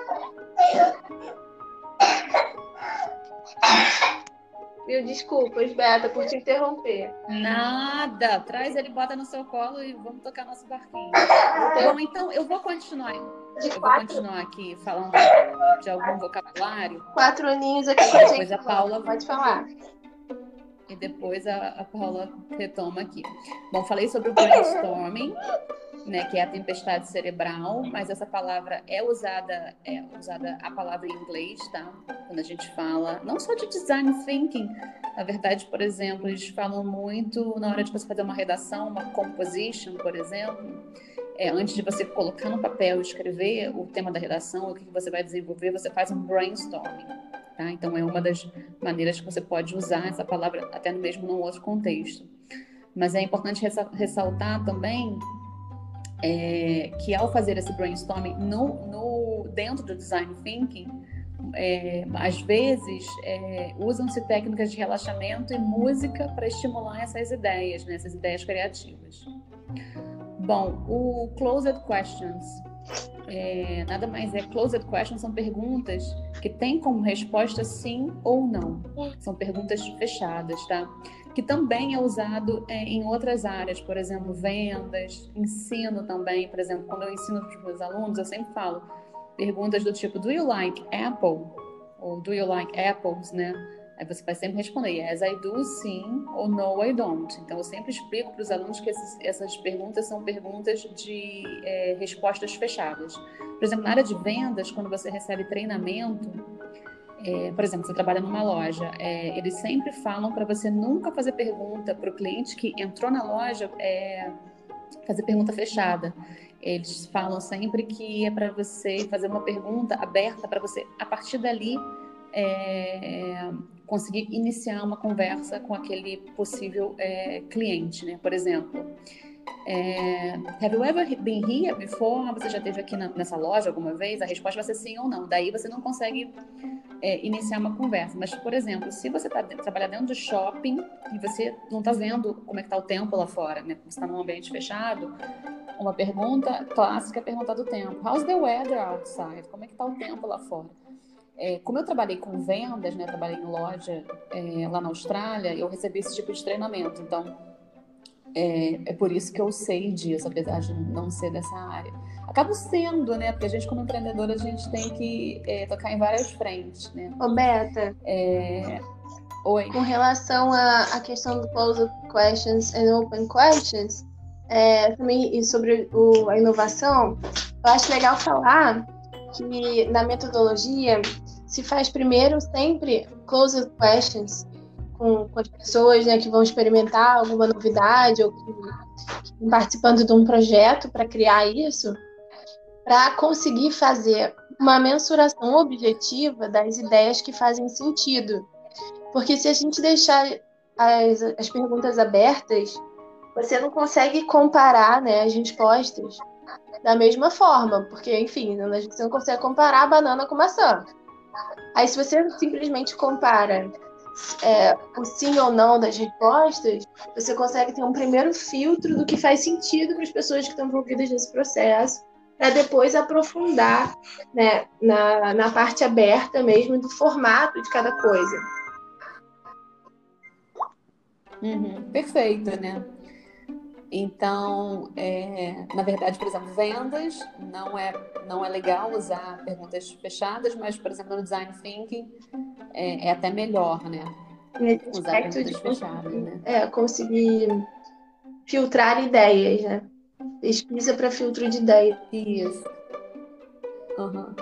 Mil desculpas, Beata, por te interromper. Nada. Traz ele, bota no seu colo e vamos tocar nosso barquinho. Bom, então eu vou continuar. De eu quatro? vou continuar aqui falando de algum vocabulário. Quatro aninhos aqui. Depois a Paula pode falar. E depois a, a Paula retoma aqui. Bom, falei sobre o brainstorming né, que é a tempestade cerebral, mas essa palavra é usada, é usada a palavra em inglês, tá? Quando a gente fala, não só de design thinking, na verdade, por exemplo, eles falam muito na hora de você fazer uma redação, uma composition, por exemplo, é, antes de você colocar no papel escrever o tema da redação, o que você vai desenvolver, você faz um brainstorming. Tá? Então, é uma das maneiras que você pode usar essa palavra até mesmo num outro contexto. Mas é importante ressaltar também é, que ao fazer esse brainstorming no, no dentro do design thinking, é, às vezes é, usam-se técnicas de relaxamento e música para estimular essas ideias, né, essas ideias criativas. Bom, o closed questions é, nada mais é closed questions são perguntas que têm como resposta sim ou não. São perguntas fechadas, tá? Que também é usado é, em outras áreas, por exemplo, vendas, ensino também. Por exemplo, quando eu ensino para os meus alunos, eu sempre falo perguntas do tipo: Do you like apple? Ou Do you like apples? Né? Aí você vai sempre responder Yes, I do, sim, ou No, I don't. Então, eu sempre explico para os alunos que esses, essas perguntas são perguntas de é, respostas fechadas. Por exemplo, na área de vendas, quando você recebe treinamento, é, por exemplo, você trabalha numa loja, é, eles sempre falam para você nunca fazer pergunta para o cliente que entrou na loja, é, fazer pergunta fechada. Eles falam sempre que é para você fazer uma pergunta aberta para você, a partir dali, é, conseguir iniciar uma conversa com aquele possível é, cliente, né? Por exemplo, é, have you ever been here before? Você já esteve aqui na, nessa loja alguma vez? A resposta vai ser sim ou não. Daí você não consegue é, iniciar uma conversa. Mas, por exemplo, se você está trabalhando dentro do shopping e você não está vendo como é que está o tempo lá fora, né? Você está num ambiente fechado, uma pergunta clássica é perguntar do tempo. How's the weather outside? Como é que está o tempo lá fora? É, como eu trabalhei com vendas, né? Trabalhei em loja é, lá na Austrália, eu recebi esse tipo de treinamento. Então, é, é por isso que eu sei disso, apesar de não ser dessa área. Acabo sendo, né? Porque a gente, como empreendedora, a gente tem que é, tocar em várias frentes, né? Ô, Beta. É... Oi. Com relação à questão do closed questions and open questions, é, também e sobre o, a inovação, eu acho legal falar que na metodologia se faz primeiro sempre closed questions com, com as pessoas né, que vão experimentar alguma novidade ou que, estão participando de um projeto para criar isso, para conseguir fazer uma mensuração objetiva das ideias que fazem sentido. Porque se a gente deixar as, as perguntas abertas, você não consegue comparar né, as respostas da mesma forma, porque, enfim, você não consegue comparar a banana com maçã. Aí, se você simplesmente compara é, o sim ou não das respostas, você consegue ter um primeiro filtro do que faz sentido para as pessoas que estão envolvidas nesse processo, para depois aprofundar né, na, na parte aberta mesmo do formato de cada coisa. Uhum, perfeito, né? Então, é, na verdade, por exemplo, vendas não é não é legal usar perguntas fechadas, mas, por exemplo, no design thinking é, é até melhor, né? Usar perguntas de fechadas, né? É, conseguir filtrar ideias, né? Pesquisa para filtro de ideias. Isso. Uhum.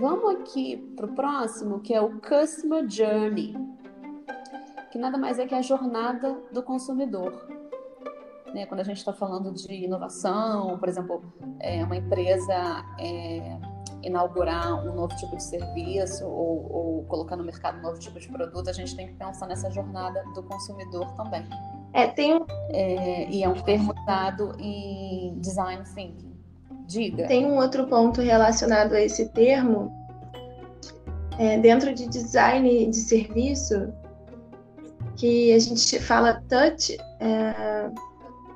Vamos aqui para o próximo, que é o Customer Journey, que nada mais é que a jornada do consumidor. Né? Quando a gente está falando de inovação, por exemplo, é, uma empresa é, inaugurar um novo tipo de serviço ou, ou, colocar no mercado um novo tipo de produto, a gente tem que pensar nessa jornada do consumidor também. É, tem um... É, e é um termo usado em design thinking. Diga. Tem um outro ponto relacionado a esse termo. É, dentro de design de serviço, que a gente fala touch, é,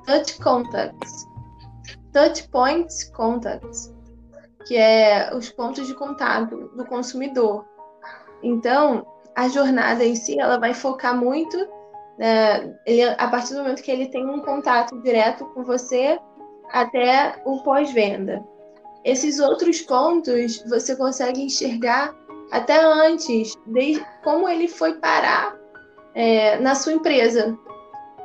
touch contacts, touch points contacts, que é os pontos de contato do consumidor. Então, a jornada em si, ela vai focar muito, né, ele, a partir do momento que ele tem um contato direto com você até o pós-venda. Esses outros pontos você consegue enxergar até antes, desde como ele foi parar é, na sua empresa.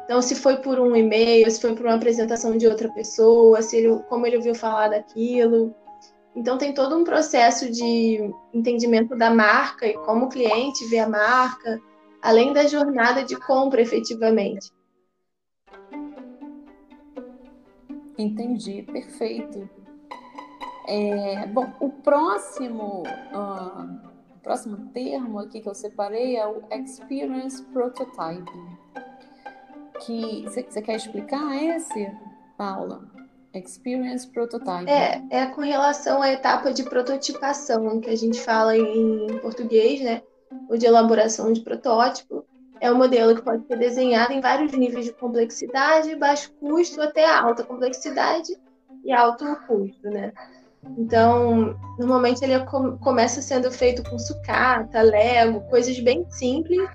Então, se foi por um e-mail, se foi por uma apresentação de outra pessoa, se ele, como ele ouviu falar daquilo. Então, tem todo um processo de entendimento da marca e como o cliente vê a marca, além da jornada de compra efetivamente. Entendi, perfeito. É, bom, o próximo uh, próximo termo aqui que eu separei é o Experience Prototyping. Que você quer explicar esse, Paula? Experience Prototyping. É, é com relação à etapa de prototipação que a gente fala em português, né? Ou de elaboração de protótipo. É um modelo que pode ser desenhado em vários níveis de complexidade, baixo custo até alta complexidade e alto custo, né? Então, normalmente ele começa sendo feito com sucata, lego, coisas bem simples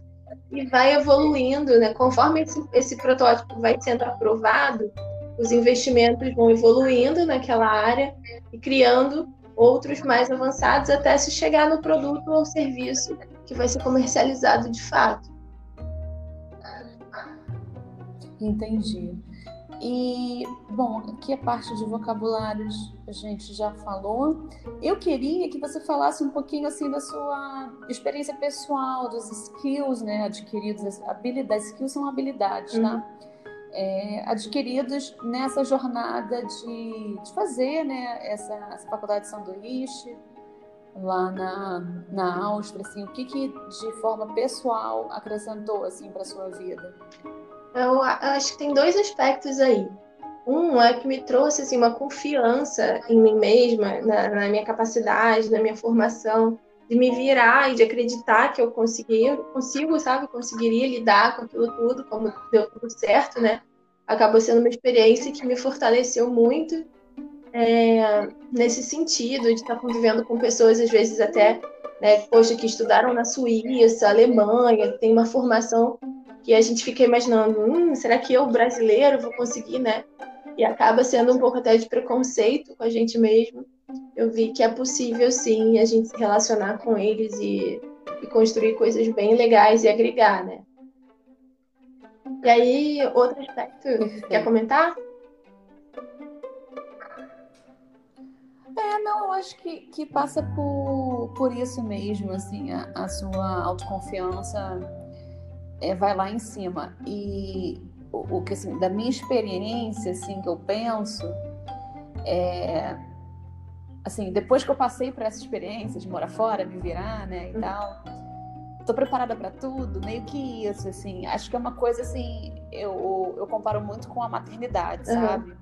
e vai evoluindo, né? Conforme esse, esse protótipo vai sendo aprovado, os investimentos vão evoluindo naquela área e criando outros mais avançados até se chegar no produto ou serviço que vai ser comercializado de fato. Entendi. E, bom, aqui a parte de vocabulários a gente já falou. Eu queria que você falasse um pouquinho assim da sua experiência pessoal, dos skills, né, adquiridos, habilidades, skills são habilidades, tá? Uhum. É, adquiridos nessa jornada de, de fazer, né, essa, essa faculdade de sanduíche lá na, na Áustria, assim, o que que de forma pessoal acrescentou, assim, para sua vida? Eu acho que tem dois aspectos aí. Um é que me trouxe assim, uma confiança em mim mesma, na, na, minha capacidade, na minha formação, de me virar e de acreditar que eu consegui, consigo, sabe, conseguiria lidar com aquilo tudo, como deu tudo certo, né? Acabou sendo uma experiência que me fortaleceu muito é, nesse sentido, de estar convivendo com pessoas, às vezes até, né, poxa, que estudaram na Suíça, Alemanha, tem uma formação que a gente fica imaginando, hum, será que eu, brasileiro, vou conseguir, né? E acaba sendo um pouco até de preconceito com a gente mesmo. Eu vi que é possível, sim, a gente se relacionar com eles e, e construir coisas bem legais e agregar, né? E aí, outro aspecto, quer comentar? É, não, eu acho que, que passa por, por isso mesmo, assim, a, a sua autoconfiança é, vai lá em cima. E o, o, que assim, da minha experiência, assim, que eu penso, é assim, depois que eu passei por essa experiência de morar fora, me virar, né, e tal, tô preparada para tudo, meio que isso, assim. Acho que é uma coisa assim, eu, eu comparo muito com a maternidade, uhum. sabe?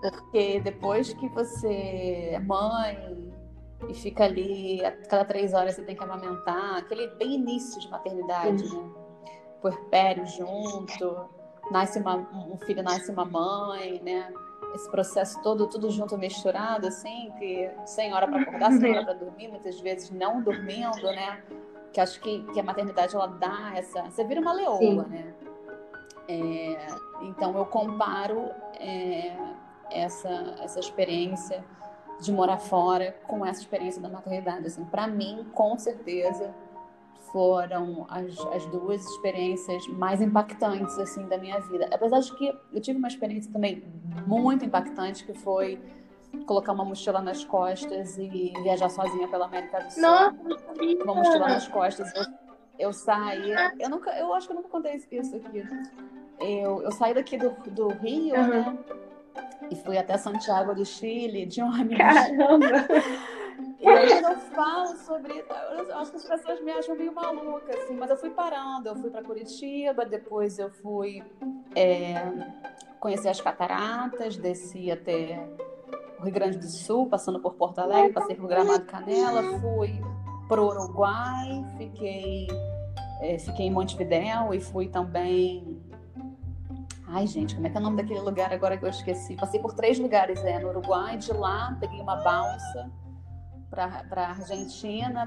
Porque depois que você é mãe, e fica ali, a cada três horas você tem que amamentar, aquele bem início de maternidade, né? Puerpério junto, nasce uma, um filho nasce uma mãe, né? Esse processo todo, tudo junto, misturado, assim, que sem hora para acordar, sem hora para dormir, muitas vezes não dormindo, né? Que acho que, que a maternidade, ela dá essa... Você vira uma leoa, Sim. né? É, então, eu comparo é, essa, essa experiência de morar fora com essa experiência da maternidade. Assim, para mim, com certeza, foram as, as duas experiências mais impactantes assim da minha vida. Apesar de que eu tive uma experiência também muito impactante que foi colocar uma mochila nas costas e viajar sozinha pela América do Sul. Nossa, uma mochila nas costas. Eu, eu saí. Eu nunca, eu acho que eu nunca contei isso aqui. Eu, eu saí daqui do, do Rio, uhum. né? E fui até Santiago do Chile de ônibus. Caramba! E aí, quando eu falo sobre. Eu acho que as pessoas me acham meio maluca, assim, mas eu fui parando. Eu fui para Curitiba, depois eu fui é, conhecer as cataratas, desci até o Rio Grande do Sul, passando por Porto Alegre, passei por Gramado Canela, fui para o Uruguai, fiquei, é, fiquei em Montevidéu e fui também. Ai, gente, como é que é o nome daquele lugar agora que eu esqueci? Passei por três lugares é, no Uruguai, de lá peguei uma balsa para Argentina,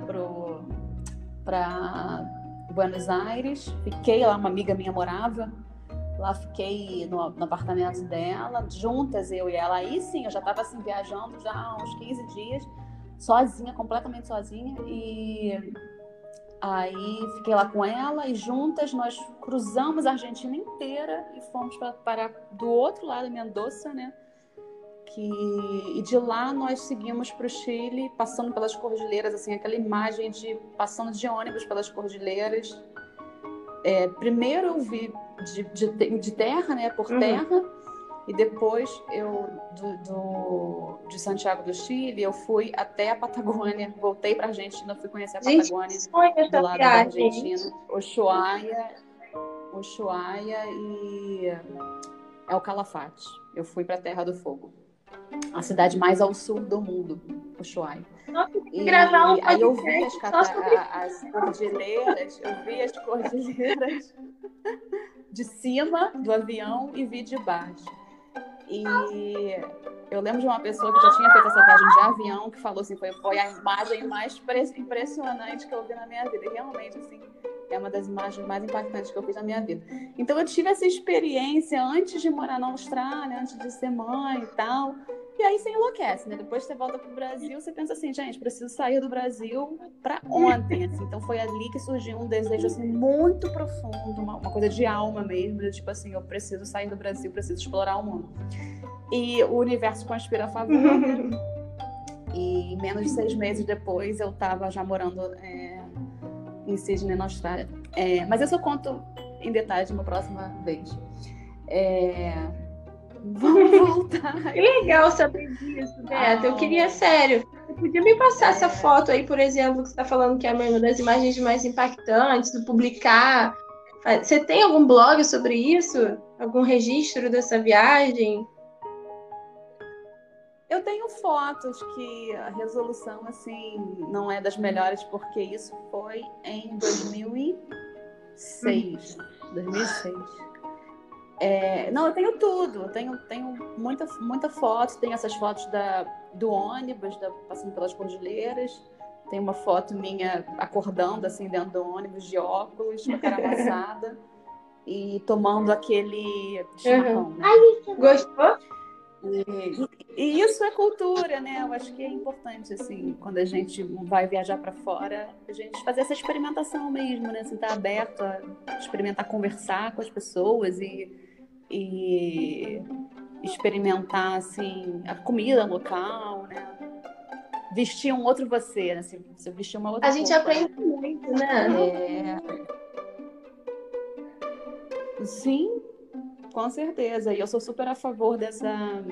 para Buenos Aires, fiquei lá, uma amiga minha morava Lá fiquei no, no, apartamento dela, juntas, eu e ela. Aí sim, eu já estava assim, viajando já há uns 15 dias, sozinha, completamente sozinha. E aí fiquei lá com ela e juntas nós cruzamos a Argentina inteira e fomos para do outro lado, Mendoza, né? Que, e de lá nós seguimos para o Chile, passando pelas cordilheiras, assim, aquela imagem de passando de ônibus pelas cordilheiras. É, primeiro eu vi de, de, de terra, né, por uhum. terra. E depois eu do, do, de Santiago do Chile, eu fui até a Patagônia, voltei para a Argentina, fui conhecer a Patagônia Gente, do lado da Argentina, Ushuaia, Ushuaia e é o Calafate. Eu fui para a Terra do Fogo, a cidade mais ao sul do mundo, Ushuaia. Nossa, e gravar um aí eu vi as, as cordilheiras, eu vi as cordilheiras de cima do avião e vi de baixo. E eu lembro de uma pessoa que já tinha feito essa viagem de avião que falou assim, foi, foi a imagem mais impressionante que eu vi na minha vida. E realmente, assim, é uma das imagens mais impactantes que eu fiz na minha vida. Então eu tive essa experiência antes de morar na Austrália, antes de ser mãe e tal. E aí você enlouquece, né? Depois você volta pro Brasil, você pensa assim, gente, preciso sair do Brasil para ontem. Assim. Então foi ali que surgiu um desejo assim muito profundo, uma, uma coisa de alma mesmo, de, tipo assim, eu preciso sair do Brasil, preciso explorar o mundo. E o universo conspira a favor. E menos de seis meses depois eu estava já morando é, em Sydney, na Austrália. É, mas isso eu conto em detalhes uma próxima vez. É, Vamos voltar. Que legal saber disso, Beto. Eu queria, sério, você podia me passar é. essa foto aí, por exemplo, que você está falando que é uma das imagens mais impactantes, do publicar. Você tem algum blog sobre isso? Algum registro dessa viagem? Eu tenho fotos que a resolução, assim, não é das melhores, porque isso foi em 2006. 2006. É, não, eu tenho tudo. Eu tenho, tenho muita, muita foto. Tenho essas fotos da, do ônibus, da, passando pelas cordilheiras. Tem uma foto minha acordando assim dentro do ônibus de óculos, com a cara amassada e tomando aquele chimarrão. Uhum. Né? Gostou? E, e, isso é cultura, né? Eu acho que é importante, assim, quando a gente vai viajar para fora, a gente fazer essa experimentação mesmo, né? Assim, estar tá aberto a experimentar, conversar com as pessoas e e experimentar assim a comida local, né? Vestir um outro você, né? Assim, você vestir uma outra A gente roupa, aprende muito, né? É... Sim, com certeza. E eu sou super a favor dessa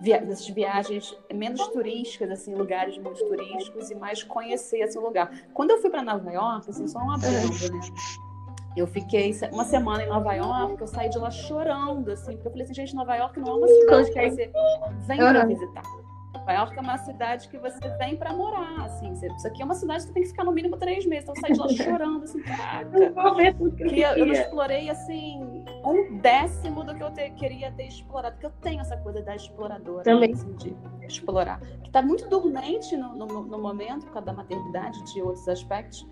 via... dessas viagens menos turísticas, assim, lugares muito turísticos e mais conhecer esse lugar. Quando eu fui para Nova York, assim, só uma adendo, né? Eu fiquei uma semana em Nova York, eu saí de lá chorando, assim, porque eu falei assim, gente, Nova York não é uma cidade que você vem para visitar. Nova York é uma cidade que você vem para morar, assim. Isso aqui é uma cidade que você tem que ficar no mínimo três meses. Então eu saí de lá chorando, assim, caraca. Que eu, eu, eu não explorei, assim, um décimo do que eu te, queria ter explorado. Porque eu tenho essa coisa da exploradora. Também. Assim, de explorar. Que está muito dormente no, no, no momento, por causa da maternidade, de outros aspectos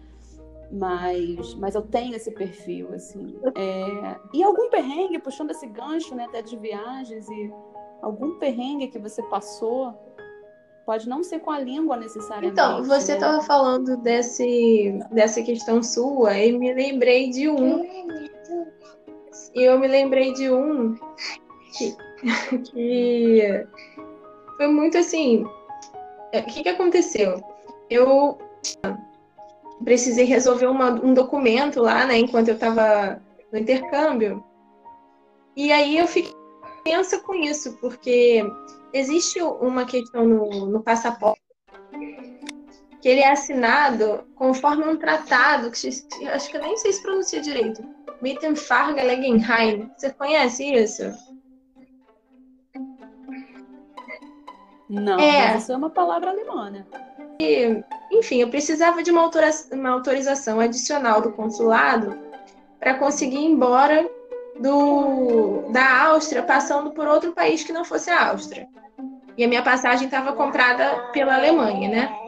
mas, mas eu tenho esse perfil, assim. É, e algum perrengue, puxando esse gancho, né, até de viagens, e algum perrengue que você passou, pode não ser com a língua necessariamente. Então, você estava né? falando desse, dessa questão sua, e me lembrei de um. E eu me lembrei de um que, que foi muito assim. É, o que, que aconteceu? Eu precisei resolver uma, um documento lá, né, enquanto eu estava no intercâmbio. E aí eu fiquei tensa com isso, porque existe uma questão no, no passaporte que ele é assinado conforme um tratado, que acho que eu nem sei se pronuncia direito, Mittenfargelegenheim. Você conhece isso? Não, é. isso é uma palavra alemã, né? E, enfim, eu precisava de uma, uma autorização adicional do consulado para conseguir ir embora do, da Áustria, passando por outro país que não fosse a Áustria. E a minha passagem estava comprada pela Alemanha, né?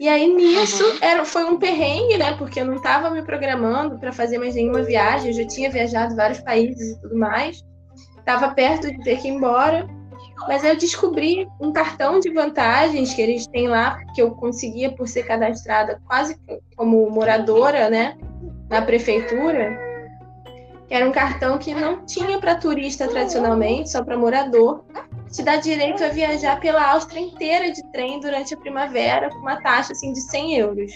E aí nisso uhum. era, foi um perrengue, né? Porque eu não estava me programando para fazer mais nenhuma viagem. Eu já tinha viajado vários países e tudo mais. Estava perto de ter que ir embora. Mas eu descobri um cartão de vantagens que eles têm lá, que eu conseguia por ser cadastrada quase como moradora, né? Na prefeitura. Que era um cartão que não tinha para turista tradicionalmente, só para morador te dá direito a viajar pela Áustria inteira de trem durante a primavera com uma taxa assim de 100 euros.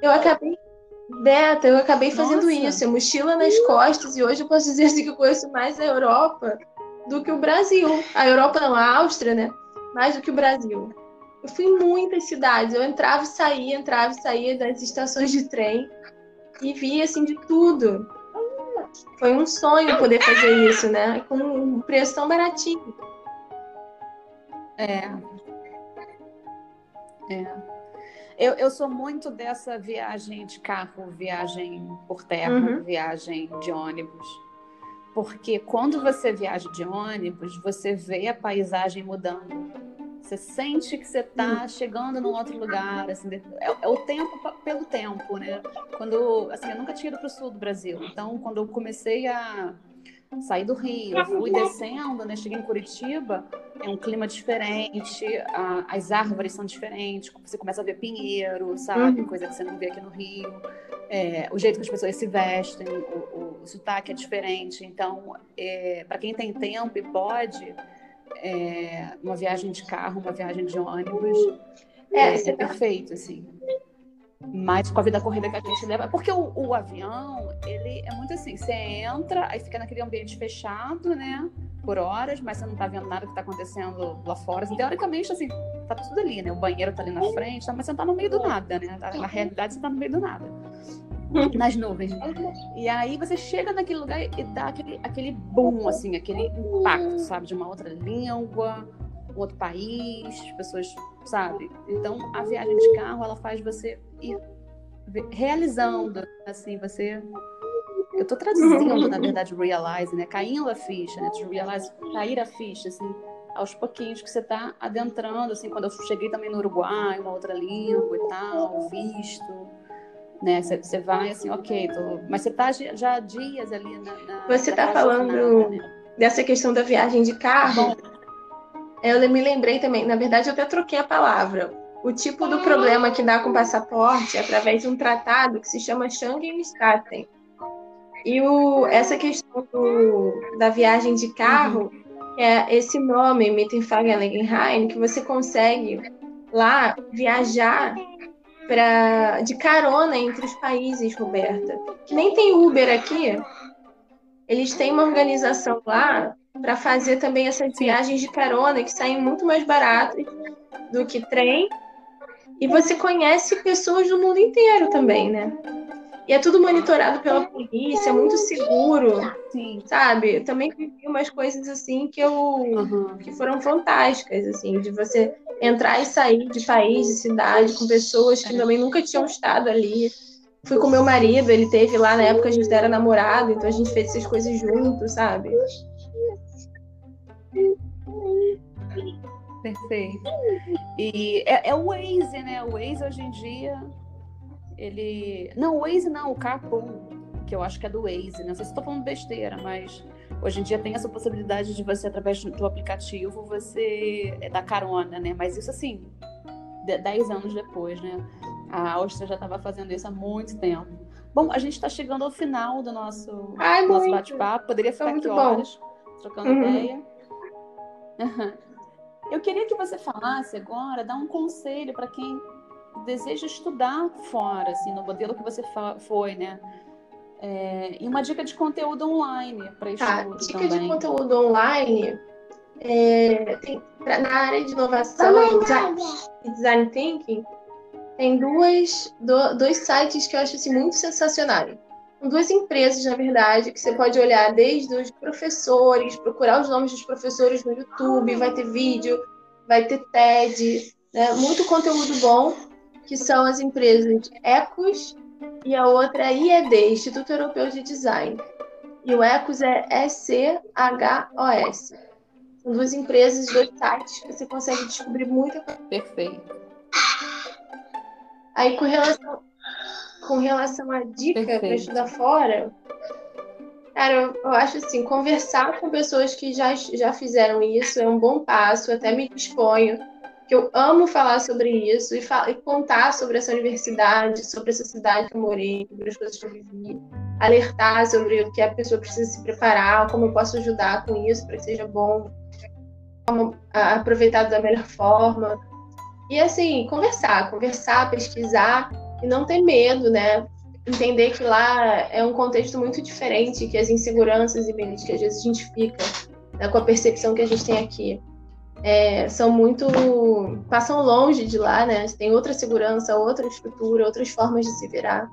Eu acabei, Beta, eu acabei fazendo Nossa. isso, mochila nas costas e hoje eu posso dizer assim que eu conheço mais a Europa do que o Brasil. A Europa não, a Áustria, né? Mais do que o Brasil. Eu fui em muitas cidades, eu entrava e saía, entrava e saía das estações de trem e via assim de tudo. Foi um sonho poder fazer isso, né? Com um preço tão baratinho. É. É. Eu, eu sou muito dessa viagem de carro, viagem por terra, uhum. viagem de ônibus. Porque quando você viaja de ônibus, você vê a paisagem mudando. Você sente que você está chegando num outro lugar, assim, é, é, o tempo pelo tempo, né? Quando, assim, eu nunca tinha ido para o sul do Brasil, então quando eu comecei a sair do Rio, fui descendo, né? Cheguei em Curitiba, é um clima diferente, a, as árvores são diferentes, você começa a ver pinheiro, sabe? Uhum. Coisa que você não vê aqui no Rio. É, o jeito que as pessoas se vestem, o, o sotaque é diferente. Então, é, para quem tem tempo e pode, é, uma viagem de carro, uma viagem de ônibus, é, é, é perfeito, assim. Mas com a vida corrida que a gente leva. Porque o, o, avião, ele é muito assim: você entra, aí fica naquele ambiente fechado, né? Por horas, mas você não tá vendo nada que tá acontecendo lá fora. Assim, teoricamente, assim, tá tudo ali, né? O banheiro tá ali na frente, tá, mas você não tá no meio do nada, né? Na realidade, você tá no meio do nada nas nuvens. E aí você chega naquele lugar e dá aquele, aquele boom, assim, aquele impacto, sabe? De uma outra língua, um outro país, as pessoas, sabe? Então, a viagem de carro, ela faz você ir realizando, assim, você... Eu tô traduzindo, na verdade, realize, né? Caindo a ficha, né? Realize, cair a ficha, assim, aos pouquinhos que você tá adentrando, assim, quando eu cheguei também no Uruguai, uma outra língua e tal, visto né? Você vai assim, ok, tô... mas você está já há dias ali na. na você está falando né? dessa questão da viagem de carro. Eu me lembrei também, na verdade, eu até troquei a palavra. O tipo do problema que dá com passaporte é através de um tratado que se chama Schengen-Staten. E o, essa questão do, da viagem de carro, uhum. é esse nome, Mittenfagelegenheim, que você consegue lá viajar pra, de carona entre os países, Roberta. Que nem tem Uber aqui. Eles têm uma organização lá para fazer também essas viagens de carona que saem muito mais baratas do que trem. E você conhece pessoas do mundo inteiro também, né? E é tudo monitorado pela polícia, é muito seguro, Sim. sabe? Eu também vivi umas coisas assim que eu uhum. que foram fantásticas, assim, de você entrar e sair de país, de cidade, com pessoas que também nunca tinham estado ali. Fui com meu marido, ele teve lá na época a gente era namorado, então a gente fez essas coisas juntos, sabe? Perfeito. E é, é o Waze, né? O Waze hoje em dia ele. Não, o Waze não, o Carpool, que eu acho que é do Waze, né? Não sei se estou falando besteira, mas hoje em dia tem essa possibilidade de você, através do aplicativo, você é, dar carona, né? Mas isso assim, dez anos depois, né? A Áustria já estava fazendo isso há muito tempo. Bom, a gente está chegando ao final do nosso, nosso bate-papo. Poderia ficar aqui horas trocando uhum. ideia. Eu queria que você falasse agora, dar um conselho para quem deseja estudar fora, assim, no modelo que você foi, né? É, e uma dica de conteúdo online para tá, estudo dica também. de conteúdo online, é, pra, na área de inovação e design, e design thinking, tem duas, do, dois sites que eu acho assim, muito sensacionais. São duas empresas, na verdade, que você pode olhar desde os professores, procurar os nomes dos professores no YouTube, vai ter vídeo, vai ter TED, né? muito conteúdo bom, que são as empresas Ecos e a outra é IED, Instituto Europeu de Design. E o Ecos é E-C-H-O-S. São duas empresas, dois sites que você consegue descobrir muita coisa. Perfeito. Aí, com relação, com relação à dica para estudar fora, cara, eu, eu, acho assim, conversar com pessoas que já, já fizeram isso é um bom passo, até me disponho, que eu amo falar sobre isso e, e contar sobre essa universidade, sobre essa cidade que eu morei, sobre as coisas que eu vivi, alertar sobre o que a pessoa precisa se preparar, como eu posso ajudar com isso para que seja bom, como aproveitado da melhor forma. E assim, conversar, conversar, pesquisar e não ter medo, né? Entender que lá é um contexto muito diferente, que as inseguranças e medos que às vezes a gente fica né, com a percepção que a gente tem aqui é, são muito. passam longe de lá, né? Tem outra segurança, outra estrutura, outras formas de se virar.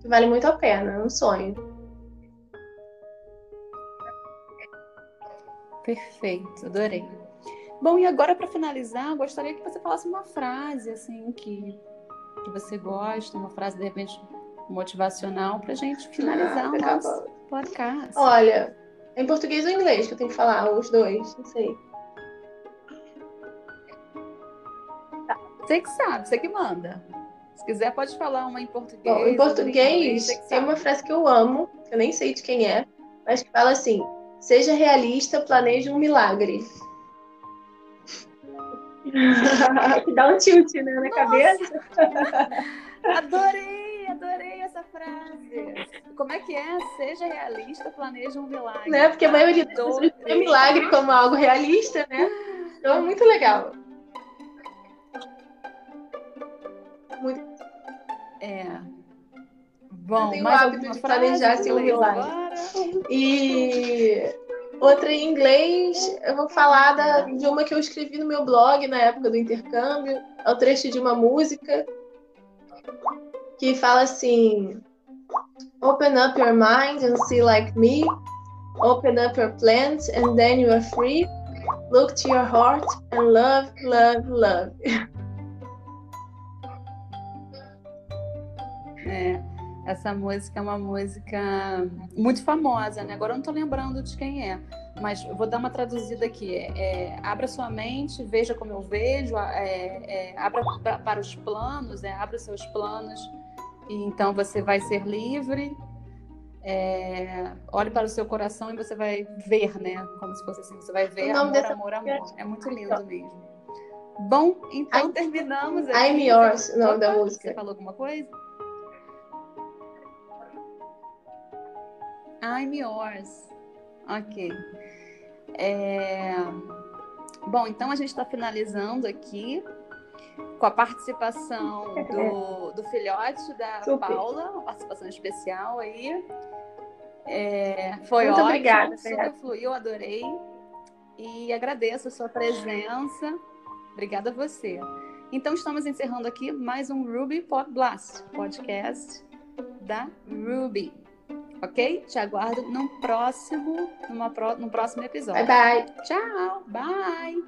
Que vale muito a pena, é um sonho. Perfeito, adorei. Bom, e agora para finalizar, gostaria que você falasse uma frase assim que que você gosta, uma frase de repente motivacional para gente finalizar ah, o tá nosso podcast. Olha, em português ou inglês que eu tenho que falar, os dois, não sei. Você que sabe, você que manda. Se quiser, pode falar uma em português. Bom, em português, tem uma frase que eu amo, que eu nem sei de quem é, mas que fala assim: seja realista, planeje um milagre. que dá um tilt né, na Nossa. cabeça. adorei, adorei essa frase. Como é que é? Seja realista, planeja um milagre. Né? Porque a maioria das pessoas vê milagre como algo realista, né? Então é muito legal. É. Bom, eu tenho o hábito de planejar assim, um milagre. E Outra em inglês, eu vou falar da, de uma que eu escrevi no meu blog na época do intercâmbio. É o trecho de uma música que fala assim: Open up your mind and see like me. Open up your plans and then you are free. Look to your heart and love, love, love. É. Essa música é uma música muito famosa, né? Agora eu não estou lembrando de quem é, mas vou dar uma traduzida aqui. É, é, abra sua mente, veja como eu vejo, é, é abra para os planos, é, abra seus planos, e então você vai ser livre. É, olhe para o seu coração e você vai ver, né? Como se fosse assim, você vai ver amor, dessa... amor, amor. É muito lindo mesmo. Bom, então I'm... terminamos. Aqui. I'm yours, o nome da música. Você falou alguma coisa? I'm yours. Ok. É... Bom, então a gente está finalizando aqui com a participação do, do filhote da Super. Paula, uma participação especial aí. É, foi Muito ótimo, obrigada, super fluiu, adorei. E agradeço a sua presença. Obrigada a você. Então estamos encerrando aqui mais um Ruby Pod Blast, podcast da Ruby Ok? Te aguardo no próximo, numa pro, próximo episódio. Bye, bye. Tchau. Bye.